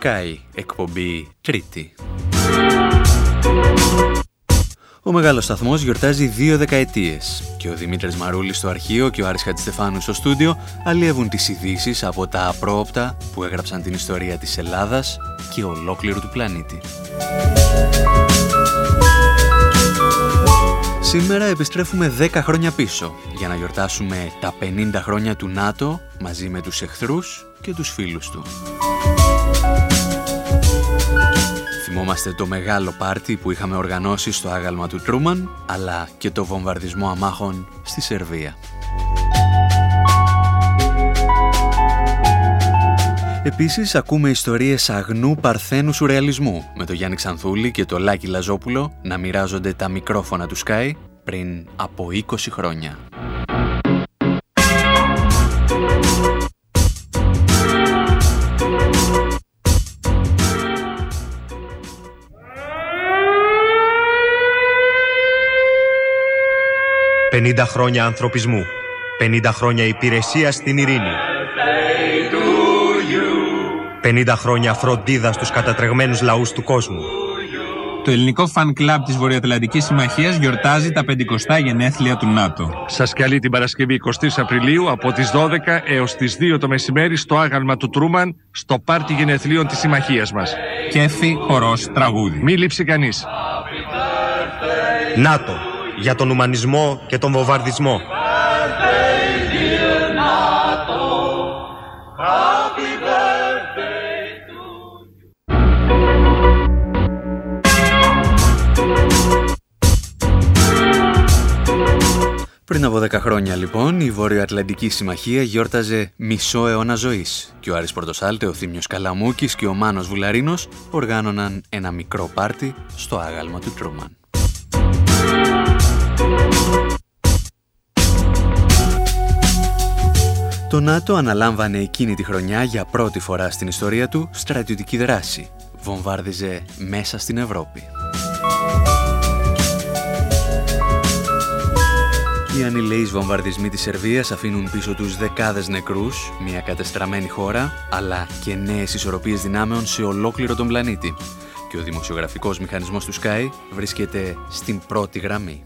χρόνια Sky, εκπομπή Τρίτη. Ο Μεγάλος Σταθμός γιορτάζει δύο δεκαετίες και ο Δημήτρης Μαρούλης στο αρχείο και ο Άρης Χατζηστεφάνου στο στούντιο αλλιεύουν τις ειδήσεις από τα απρόοπτα που έγραψαν την ιστορία της Ελλάδας και ολόκληρου του πλανήτη. Σήμερα επιστρέφουμε 10 χρόνια πίσω για να γιορτάσουμε τα 50 χρόνια του ΝΑΤΟ μαζί με τους εχθρούς και τους φίλους του. Θυμόμαστε το μεγάλο πάρτι που είχαμε οργανώσει στο άγαλμα του Τρούμαν, αλλά και το βομβαρδισμό αμάχων στη Σερβία. Επίσης ακούμε ιστορίες αγνού παρθένου σουρεαλισμού με το Γιάννη Ξανθούλη και το Λάκη Λαζόπουλο να μοιράζονται τα μικρόφωνα του Sky πριν από 20 χρόνια. «50 χρόνια ανθρωπισμού, 50 χρόνια υπηρεσία στην ειρήνη». 50 χρόνια φροντίδα στους κατατρεγμένους λαούς του κόσμου. Το ελληνικό φαν κλαμπ της Βορειοατλαντικής Συμμαχίας γιορτάζει τα 50 γενέθλια του ΝΑΤΟ. Σας καλεί την Παρασκευή 23 Απριλίου από τις 12 έως τις 2 το μεσημέρι στο άγαλμα του Τρούμαν στο πάρτι γενεθλίων της Συμμαχίας μας. Κέφι, χορός, τραγούδι. Μη λείψει κανείς. ΝΑΤΟ για τον ουμανισμό και τον βομβαρδισμό. Πριν από 10 χρόνια λοιπόν η Βορειοατλαντική Συμμαχία γιόρταζε μισό αιώνα ζωής και ο Άρης Πορτοσάλτε, ο Θήμιος Καλαμούκης και ο Μάνος Βουλαρίνος οργάνωναν ένα μικρό πάρτι στο άγαλμα του Τρούμαν. Το ΝΑΤΟ αναλάμβανε εκείνη τη χρονιά για πρώτη φορά στην ιστορία του στρατιωτική δράση. Βομβάρδιζε μέσα στην Ευρώπη. Οι ανηλεείς βομβαρδισμοί της Σερβίας αφήνουν πίσω τους δεκάδες νεκρούς, μια κατεστραμμένη χώρα, αλλά και νέες ισορροπίες δυνάμεων σε ολόκληρο τον πλανήτη. Και ο δημοσιογραφικός μηχανισμός του Sky βρίσκεται στην πρώτη γραμμή.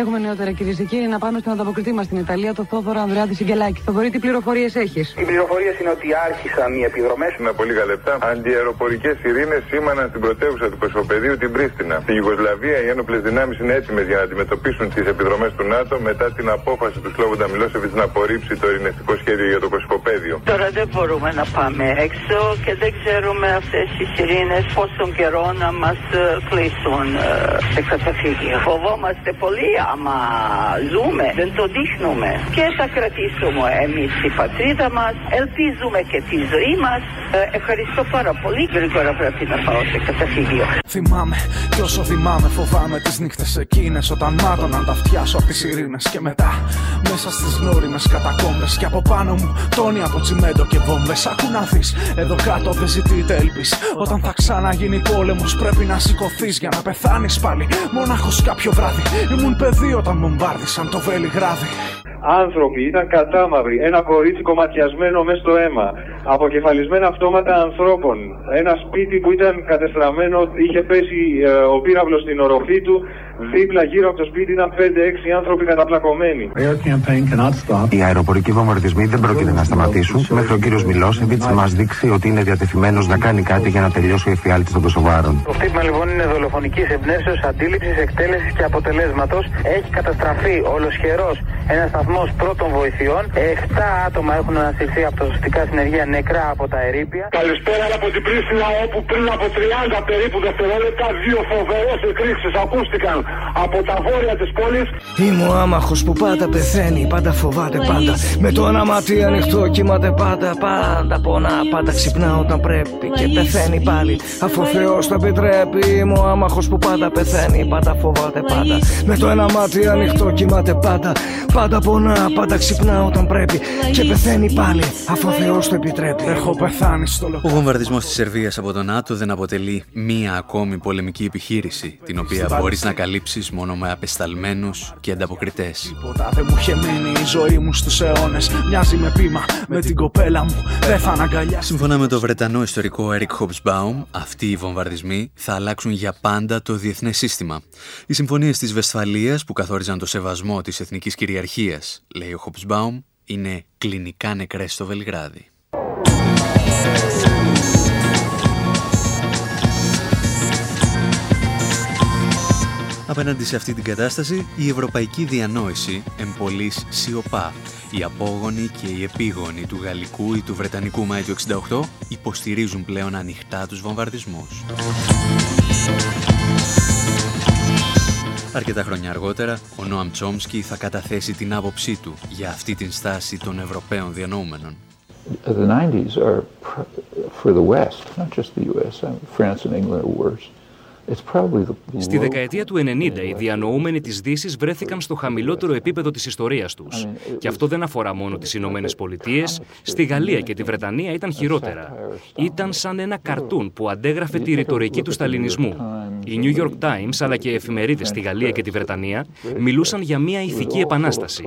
Έχουμε νεότερα κυρίε και κύριοι να πάμε στον ανταποκριτή μας στην Ιταλία, το Θόδωρο Ανδρεάτη Σιγκελάκη. Θοδωρή, τι πληροφορίες έχεις; Οι πληροφορίες είναι ότι άρχισαν οι επιδρομέ. Με πολύ λίγα λεπτά, αντιαεροπορικές ειρήνες σήμαναν στην πρωτεύουσα του Πεσοπεδίου την Πρίστινα. Στη Ιουγκοσλαβία οι ένοπλες δυνάμεις είναι έτοιμες για να αντιμετωπίσουν τις επιδρομές του ΝΑΤΟ μετά την απόφαση του Σλόβοντα Μιλόσεβιτς να απορρίψει το ειρηνευτικό σχέδιο για το Πεσοπέδιο. Τώρα δεν μπορούμε να πάμε έξω και δεν ξέρουμε αυτές οι ειρήνε πόσο καιρό να μας κλείσουν σε καταφύγιο. Φοβόμαστε πολύ άμα ζούμε, δεν το δείχνουμε. Και θα κρατήσουμε εμείς τη πατρίδα μας, ελπίζουμε και τη ζωή μας. Ε, ευχαριστώ πάρα πολύ. Γρήγορα πρέπει να πάω σε καταφύγιο. Θυμάμαι και όσο θυμάμαι φοβάμαι τις νύχτες εκείνες όταν μάτωναν τα φτιάσω από τις ειρήνες και μετά μέσα στις γνώριμες κατακόμπες και από πάνω μου τόνοι από τσιμέντο και βόμβες Ακού να δεις, εδώ κάτω δεν ζητείτε έλπις Όταν θα ξαναγίνει πόλεμος πρέπει να σηκωθείς για να πεθάνεις πάλι Μονάχος κάποιο βράδυ ήμουν παιδί όταν μομπάρδισαν το Βελιγράδι άνθρωποι, ήταν κατάμαυροι. Ένα κορίτσι κομματιασμένο μέσα στο αίμα. Αποκεφαλισμένα αυτόματα ανθρώπων. Ένα σπίτι που ήταν κατεστραμμένο, είχε πέσει ε, ο πύραυλος στην οροφή του. Δίπλα γύρω από το σπίτι ήταν 5-6 άνθρωποι καταπλακωμένοι. Οι αεροπορικοί βομβαρδισμοί δεν πρόκειται να σταματήσουν μέχρι ο κύριος Μιλόσεβιτς να μας δείξει ότι είναι διατεθειμένος να κάνει κάτι για να τελειώσει ο εφιάλτης των Κωσοβάρων. Το χτύπημα λοιπόν είναι δολοφονικής εμπνεύσεως, αντίληψης, εκτέλεσης και αποτελέσματος. Έχει καταστραφεί ολοσχερό ένας σταθμός πρώτων βοηθειών. 7 άτομα έχουν αναστηθεί από τα σωστικά συνεργεία νεκρά από τα ερήπια. Καλησπέρα από την Πρίστινα, όπου πριν από 30 περίπου δευτερόλεπτα δύο φοβερές εκρήξεις ακούστηκαν από τα βόρεια της πόλης. Είμαι ο άμαχος που πάντα πεθαίνει, πάντα φοβάται πάντα. Με το ένα μάτι ανοιχτό κοιμάται πάντα, πάντα πονά, πάντα ξυπνά όταν πρέπει και πεθαίνει πάλι. Αφού ο Θεός το επιτρέπει, είμαι ο άμαχος που πάντα πεθαίνει, πάντα φοβάται πάντα. Με το ένα μάτι ανοιχτό κοιμάται πάντα, πάντα πονά πονά, πάντα ξυπνά όταν πρέπει. Και πεθαίνει πάλι, αφού ο Θεός το επιτρέπει. Έχω πεθάνεις στο Ο βομβαρδισμός της Σερβίας από τον ΝΑΤΟ δεν αποτελεί μία ακόμη πολεμική επιχείρηση, την οποία μπορείς να καλύψεις μόνο με απεσταλμένους και ανταποκριτές. Τίποτα δεν μου είχε μείνει η ζωή μου στους αιώνες. Μοιάζει με πείμα με την κοπέλα μου. Δεν θα αναγκαλιάσει. Σύμφωνα με το Βρετανό ιστορικό Eric Hobsbawm, αυτοί οι βομβαρδισμοί θα αλλάξουν για πάντα το διεθνές σύστημα. Οι συμφωνίες της Βεσφαλίας που καθόριζαν το σεβασμό της εθνικής κυριαρχίας, λέει ο Hobsbawm, είναι κλινικά νεκρές στο Βελιγράδι. Απέναντι σε αυτή την κατάσταση, η ευρωπαϊκή διανόηση εμπολής σιωπά. Οι απόγονοι και οι επίγονοι του γαλλικού ή του βρετανικού Μάη του 68 υποστηρίζουν πλέον ανοιχτά τους βομβαρδισμούς. Αρκετά χρόνια αργότερα, ο Νόαμ Τσόμσκι θα καταθέσει την άποψή του για αυτή την στάση των Ευρωπαίων διανοούμενων. The 90s are for the West, not just the US. France and England are worse. Στη δεκαετία του 90 οι διανοούμενοι της Δύσης βρέθηκαν στο χαμηλότερο επίπεδο της ιστορίας τους. Και αυτό δεν αφορά μόνο τις Ηνωμένες Πολιτείες. Στη Γαλλία και τη Βρετανία ήταν χειρότερα. Ήταν σαν ένα καρτούν που αντέγραφε τη ρητορική του σταλινισμού. Οι New York Times αλλά και οι εφημερίδες στη Γαλλία και τη Βρετανία μιλούσαν για μια ηθική επανάσταση.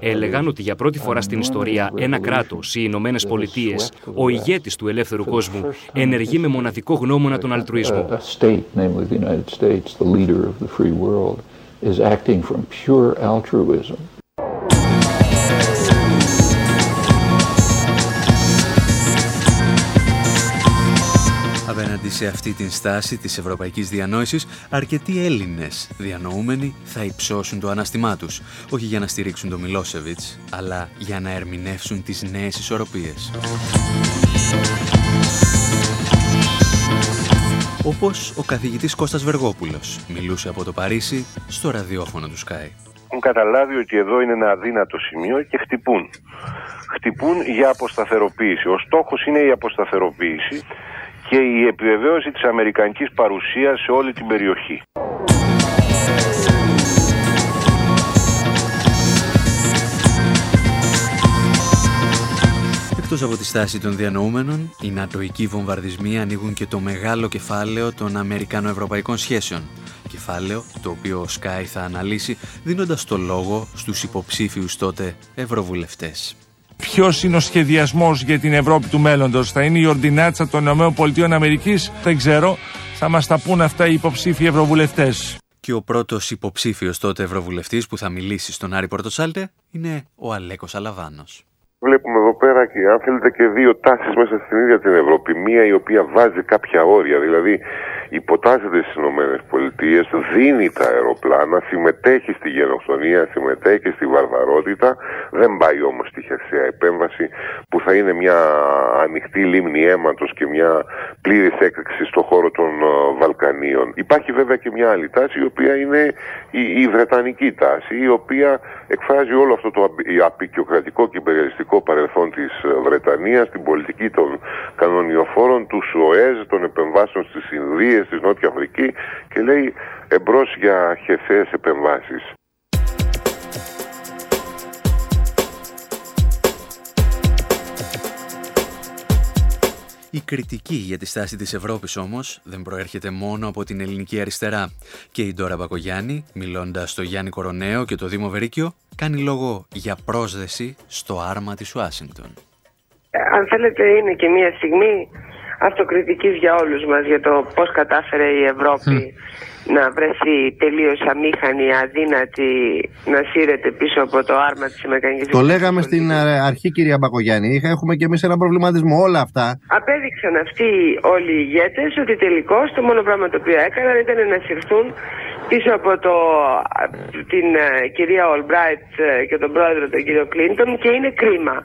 Έλεγαν ότι για πρώτη φορά στην ιστορία ένα κράτος, οι Ηνωμένες Πολιτείες, ο ηγέτης του ελεύθερου κόσμου, ενεργεί με μοναδικό γνώμονα τον αλτρουισμό the United States, the leader of the free world, is acting from pure altruism. Σε αυτή την στάση της ευρωπαϊκής διανόησης, αρκετοί Έλληνες διανοούμενοι θα υψώσουν το αναστημά τους, όχι για να στηρίξουν τον Μιλόσεβιτς, αλλά για να ερμηνεύσουν τις νέες ισορροπίες. Όπως ο καθηγητής Κώστας Βεργόπουλος μιλούσε από το Παρίσι στο ραδιόφωνο του Sky. Έχουν καταλάβει ότι εδώ είναι ένα αδύνατο σημείο και χτυπούν. Χτυπούν για αποσταθεροποίηση. Ο στόχος είναι η αποσταθεροποίηση και η επιβεβαίωση της αμερικανικής παρουσίας σε όλη την περιοχή. Εκτός από τη στάση των διανοούμενων, οι νατοικοί βομβαρδισμοί ανοίγουν και το μεγάλο κεφάλαιο των Αμερικανοευρωπαϊκών σχέσεων. Κεφάλαιο το οποίο ο Σκάι θα αναλύσει δίνοντας το λόγο στους υποψήφιους τότε ευρωβουλευτές. Ποιος είναι ο σχεδιασμός για την Ευρώπη του μέλλοντος, Θα είναι η ορδινάτσα των ΗΠΑ, δεν ξέρω. Θα μας τα πούν αυτά οι υποψήφιοι ευρωβουλευτές. Και ο πρώτος υποψήφιος τότε ευρωβουλευτής που θα μιλήσει στον Άρη Πορτοσάλτε είναι ο Αλέκος Αλαβάνος. Βλέπουμε εδώ πέρα και αν θέλετε και δύο τάσεις μέσα στην ίδια την Ευρώπη. Μία η οποία βάζει κάποια όρια, δηλαδή υποτάσσεται στις Ηνωμένες Πολιτείες, δίνει τα αεροπλάνα, συμμετέχει στη γενοκτονία, συμμετέχει στη βαρβαρότητα, δεν πάει όμως στη χερσαία επέμβαση που θα είναι μια ανοιχτή λίμνη αίματος και μια πλήρης έκρηξη στο χώρο των ε, Βαλκανίων. Υπάρχει βέβαια και μια άλλη τάση η οποία είναι η, η Βρετανική τάση, η οποία εκφράζει όλο αυτό το απεικιοκρατικό και υπεριαλιστικό παρελθόν της ε, Βρετανίας, την πολιτική των κανονιοφόρων, του ΣΟΕΖ, των επεμβάσεων στις Ινδίες, στη Νότια Αφρική και λέει εμπρός για χερσαίες επεμβάσεις. Η κριτική για τη στάση της Ευρώπης όμως δεν προέρχεται μόνο από την ελληνική αριστερά. Και η Ντόρα Μπακογιάννη, μιλώντας στο Γιάννη Κοροναίο και το Δήμο Βερίκιο, κάνει λόγο για πρόσδεση στο άρμα της Ουάσιγκτον. Αν θέλετε είναι και μια στιγμή αυτοκριτικής για όλους μας για το πώς κατάφερε η Ευρώπη να βρεθεί τελείως αμήχανη, αδύνατη, να σύρεται πίσω από το άρμα της Αμερικανικής Το λέγαμε στην ε, αρχή, κυρία Μπακογιάννη. Έχουμε και εμείς ένα προβληματισμό. Όλα αυτά. Απέδειξαν αυτοί όλοι οι ηγέτες ότι τελικώς το μόνο πράγμα το οποίο έκαναν ήταν να συρθούν πίσω από το, την ε, κυρία Ολμπράιτ ε, και τον πρόεδρο τον κύριο Κλίντον και είναι κρίμα.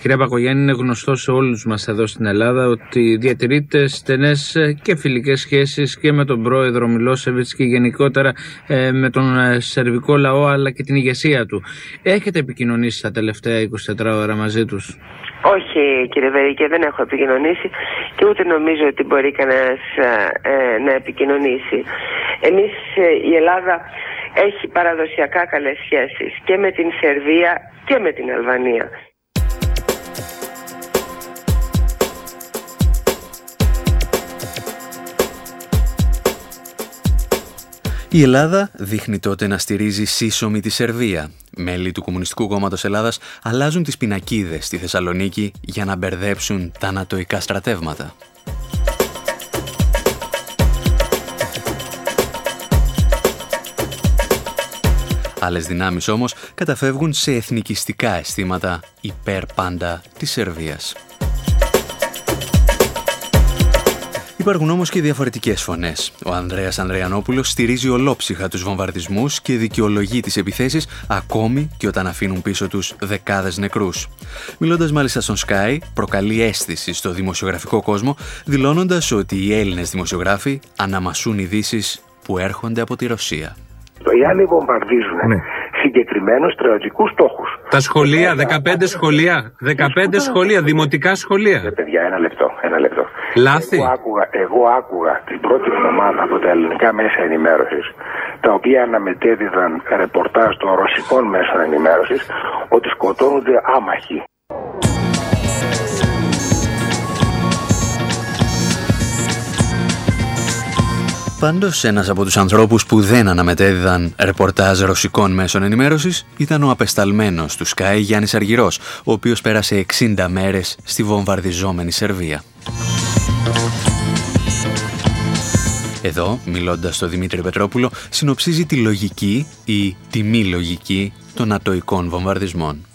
Κυρία Πακογιάννη, είναι γνωστό σε όλους μας εδώ στην Ελλάδα ότι διατηρείται στενές και φιλικές σχέσεις και με τον πρόεδρο Μιλόσεβιτς και γενικότερα ε, με τον ε, σερβικό λαό αλλά και την ηγεσία του. Έχετε επικοινωνήσει τα τελευταία 24 ώρα μαζί τους; Όχι κύριε Βερίκε, δεν έχω επικοινωνήσει και ούτε νομίζω ότι μπορεί κανένας ε, να επικοινωνήσει. Εμείς η Ελλάδα έχει παραδοσιακά καλές σχέσεις και με την Σερβία και με την Αλβανία. Η Ελλάδα δείχνει τότε να στηρίζει σύσσωμη τη Σερβία. Μέλη του Κομμουνιστικού Κόμματος Ελλάδας αλλάζουν τις πινακίδες στη Θεσσαλονίκη για να μπερδέψουν τα ανατοϊκά στρατεύματα. Άλλες δυνάμεις όμως καταφεύγουν σε εθνικιστικά αισθήματα υπέρ πάντα της Σερβίας. Υπάρχουν όμως και διαφορετικές φωνές. Ο Ανδρέας Ανδρεανόπουλος στηρίζει ολόψυχα τους βομβαρδισμούς και δικαιολογεί τις επιθέσεις ακόμη και όταν αφήνουν πίσω τους δεκάδες νεκρούς. Μιλώντας μάλιστα στον Sky, προκαλεί αίσθηση στο δημοσιογραφικό κόσμο, δηλώνοντας ότι οι Έλληνες δημοσιογράφοι αναμασούν ειδήσεις που έρχονται από τη Ρωσία. Οι άλλοι βομβαρδίζουν ναι. συγκεκριμένου στρατιωτικού στόχου. Τα σχολεία, 15 σχολεία, 15 σχολεία, δημοτικά σχολεία. Ε, παιδιά, ένα λεπτό, ένα λεπτό. Λάθη. Εγώ άκουγα, εγώ άκουγα την πρώτη εβδομάδα από τα ελληνικά μέσα ενημέρωση, τα οποία αναμετέδιδαν ρεπορτάζ των ρωσικών μέσων ενημέρωση, ότι σκοτώνονται άμαχοι. Πάντως, ένας από τους ανθρώπους που δεν αναμετέδιδαν ρεπορτάζ ρωσικών μέσων ενημέρωσης ήταν ο απεσταλμένος του Sky Γιάννης Αργυρός, ο οποίος πέρασε 60 μέρες στη βομβαρδιζόμενη Σερβία. Εδώ, μιλώντας στο Δημήτρη Πετρόπουλο, συνοψίζει τη λογική ή τη μη λογική των ατοικών βομβαρδισμών.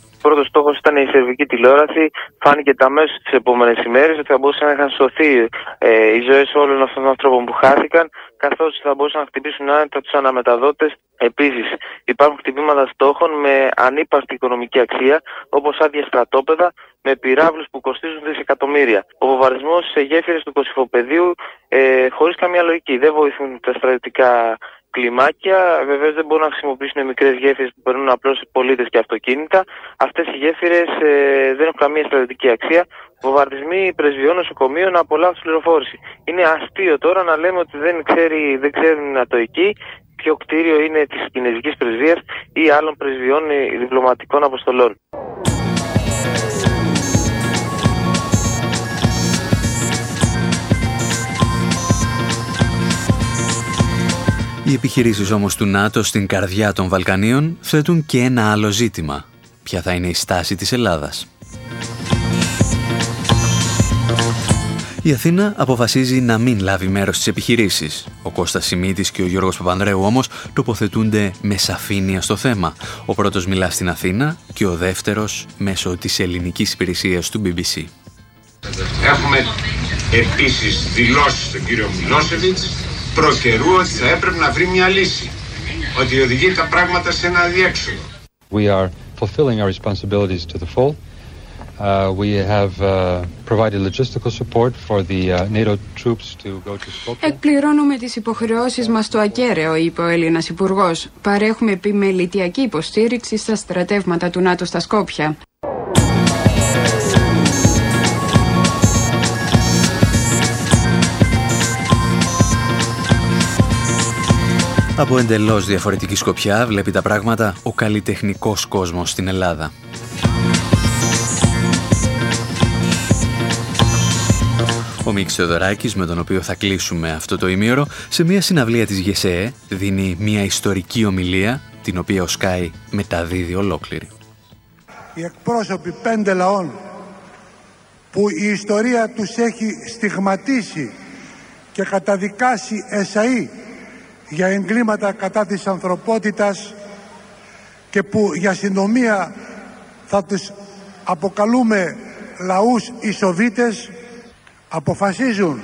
Πρώτο στόχο ήταν η σερβική τηλεόραση. Φάνηκε τα μέσα τι επόμενες ημέρες ότι θα μπορούσαν να είχαν σωθεί ε, οι ζωές όλων αυτών των ανθρώπων που χάθηκαν, καθώς θα μπορούσαν να χτυπήσουν άνετα τους αναμεταδότες. Επίσης, υπάρχουν χτυπήματα στόχων με ανύπαρκτη οικονομική αξία, όπως άδεια στρατόπεδα, με πυράβλους που κοστίζουν δισεκατομμύρια. Ο βομβαρδισμός σε γέφυρες του Κωσυφοπεδίου ε, χωρίς καμία λογική. Δεν βοηθούν τα στρατιωτικά κλιμάκια. Βεβαίως δεν μπορούν να χρησιμοποιήσουν μικρές γέφυρες που περνούν απλώς πολίτες και αυτοκίνητα. Αυτές οι γέφυρες ε, δεν έχουν καμία στρατιωτική αξία. Βομβαρδισμοί πρεσβειών, νοσοκομείων από λάθο πληροφόρηση. Είναι αστείο τώρα να λέμε ότι δεν, ξέρει, δεν ξέρουν οι Νατοικοί ποιο κτίριο είναι της Κινέζικης Πρεσβείας ή άλλων πρεσβειών ε, διπλωματικών αποστολών. Οι επιχειρήσεις όμως του ΝΑΤΟ στην καρδιά των Βαλκανίων θέτουν και ένα άλλο ζήτημα. Ποια θα είναι η στάση της Ελλάδας; Η Αθήνα αποφασίζει να μην λάβει μέρος στις επιχειρήσεις. Ο Κώστας Σιμίτης και ο Γιώργος Παπανδρέου όμως τοποθετούνται με σαφήνεια στο θέμα. Ο πρώτος μιλά στην Αθήνα και ο δεύτερος μέσω της ελληνικής υπηρεσίας του BBC. Έχουμε επίσης δηλώσεις τον κύριο Μιλόσεβιτς προκαιρούς ότι θα έπρεπε να βρει μια λύση. Ότι οδηγεί τα πράγματα σε ένα αδιέξοδο. We are fulfilling our responsibilities to the full. Uh, we have uh, provided logistical support for the uh, NATO troops to go to Skopje. Εκπληρώνουμε τις υποχρεώσεις μας στο ακέραιο, είπε ο Έλληνας Υπουργός. Παρέχουμε επιμελητιακή υποστήριξη στα στρατεύματα του ΝΑΤΟ στα Σκόπια. Από εντελώς διαφορετική σκοπιά βλέπει τα πράγματα ο καλλιτεχνικός κόσμος στην Ελλάδα. Ο Μίξ Θεοδωράκης, με τον οποίο θα κλείσουμε αυτό το ημίωρο, σε μια συναυλία της ΓΕΣΕΕ δίνει μια ιστορική ομιλία, την οποία ο Σκάι μεταδίδει ολόκληρη. Οι εκπρόσωποι πέντε λαών που η ιστορία τους έχει στιγματίσει και καταδικάσει εσαΐ για εγκλήματα κατά της ανθρωπότητας και που για συντομία θα τους αποκαλούμε λαούς Ισοβίτες αποφασίζουν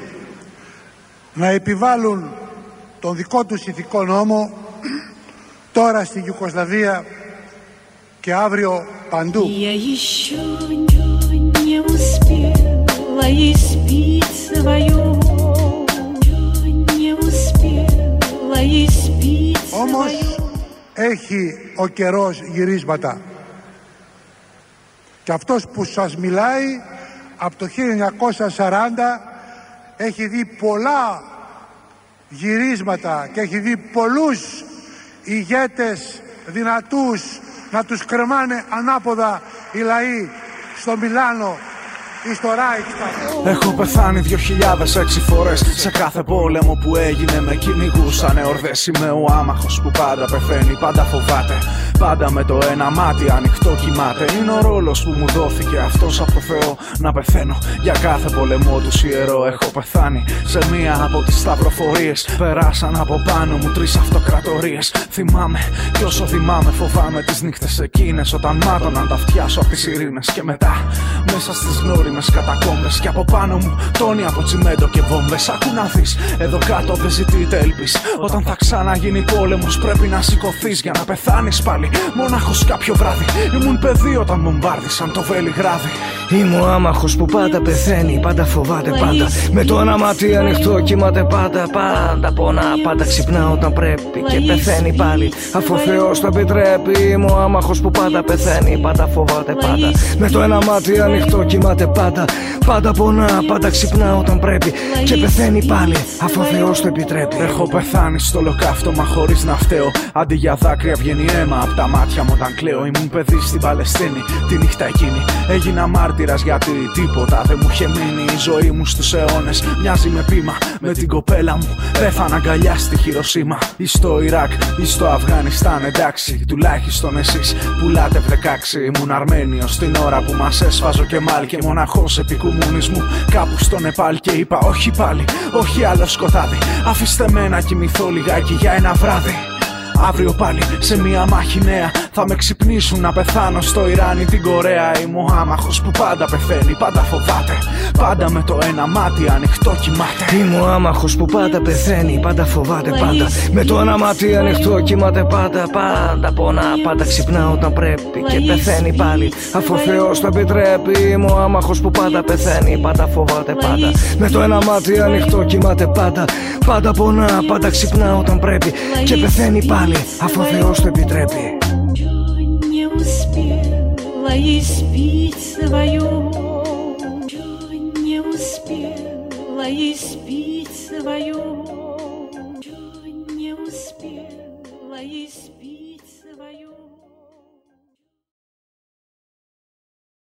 να επιβάλλουν τον δικό τους ηθικό νόμο τώρα στη Ιουκοσλαβία και αύριο παντού. Όμως έχει ο καιρός γυρίσματα. Και αυτός που σας μιλάει από το 1940 έχει δει πολλά γυρίσματα και έχει δει πολλούς ηγέτες δυνατούς να τους κρεμάνε ανάποδα οι λαοί στο Μιλάνο Έχω πεθάνει 2006 φορές σε κάθε πόλεμο που έγινε. Με κυνηγούσανε ορδές. Είμαι ο άμαχος που πάντα πεθαίνει, πάντα φοβάται. Πάντα με το ένα μάτι ανοιχτό κοιμάται. Είναι ο ρόλος που μου δόθηκε αυτός από το Θεό να πεθαίνω. Για κάθε πολεμό τους ιερό έχω πεθάνει σε μία από τις σταυροφορίες. Περάσαν από πάνω μου τρεις αυτοκρατορίες. Θυμάμαι κι όσο θυμάμαι φοβάμαι τις νύχτες εκείνες όταν μάτωναν τα φτιάσω από τις ειρήνες. Και μετά μέσα στις γνώριμες κατακόμπε. Και από πάνω μου τόνι από τσιμέντο και βόμβες. Ακού να δεις, εδώ κάτω δεν ζητείτε έλπης. Όταν θα ξαναγίνει πόλεμος, πρέπει να σηκωθείς για να πεθάνεις πάλι. Μονάχος κάποιο βράδυ. Ήμουν παιδί όταν μπομπάρδισαν το Βελιγράδι. Είμαι ο άμαχος που πάντα πεθαίνει, πάντα φοβάται πάντα. Με το ένα μάτι ανοιχτό κοιμάται πάντα. Πάντα πονά, πάντα ξυπνά όταν πρέπει. Και πεθαίνει πάλι, αφού ο Θεός το επιτρέπει. Είμαι ο άμαχος που πάντα πεθαίνει, πάντα φοβάται πάντα. Με το ένα μάτι ανοιχτό κοιμάται πάντα. Πάντα πονά, πάντα ξυπνά όταν πρέπει. Και πεθαίνει πάλι, αφού ο Θεός το επιτρέπει. Έχω πεθάνει στο λοκαύτωμα χωρίς να φταίω. Αντί για δάκρυα βγαίνει αίμα από τα μάτια μου όταν κλαίω. Ήμουν παιδί στην Παλαιστίνη τη νύχτα εκείνη. Έγινα μάρτυρας γιατί τίποτα δεν μου είχε μείνει. Η ζωή μου στους αιώνες μοιάζει με πείμα. Με την κοπέλα μου πέθανα αγκαλιά στη Χειροσύμα. Ή στο Ιράκ ή στο Αφγανιστάν, εντάξει. Τουλάχιστον εσείς πουλάτε 16. Ήμουν Αρμένιος την ώρα που μας έσφαζω και μάλ και μοναχό επί κομμουνισμού. Κάπου στο Νεπάλ και είπα όχι πάλι, όχι άλλο σκοτάδι. Αφήστε με να κοιμηθώ λιγάκι για ένα βράδυ. Αύριο πάλι σε μια μάχη νέα θα με ξυπνήσουν να πεθάνω στο Ιράν ή την Κορέα. Είμαι ο άμαχο που πάντα πεθαίνει, πάντα φοβάται. Πάντα με το ένα μάτι ανοιχτό κοιμάται. Είμαι ο άμαχο που πάντα πεθαίνει, πάντα φοβάται πάντα. Με το ένα μάτι ανοιχτό κοιμάται πάντα. Πάντα πονά, πάντα ξυπνά όταν πρέπει. Και πεθαίνει πάλι, αφού ο Θεός το επιτρέπει. Είμαι ο άμαχο που πάντα πεθαίνει, πάντα φοβάται πάντα. Με το ένα μάτι ανοιχτό κοιμάται πάντα. Πάντα πονά, πάντα ξυπνά όταν πρέπει. Και πεθαίνει πάλι, знали о фафеошной Петрепе. Не успела испить свою, не успела испить свою.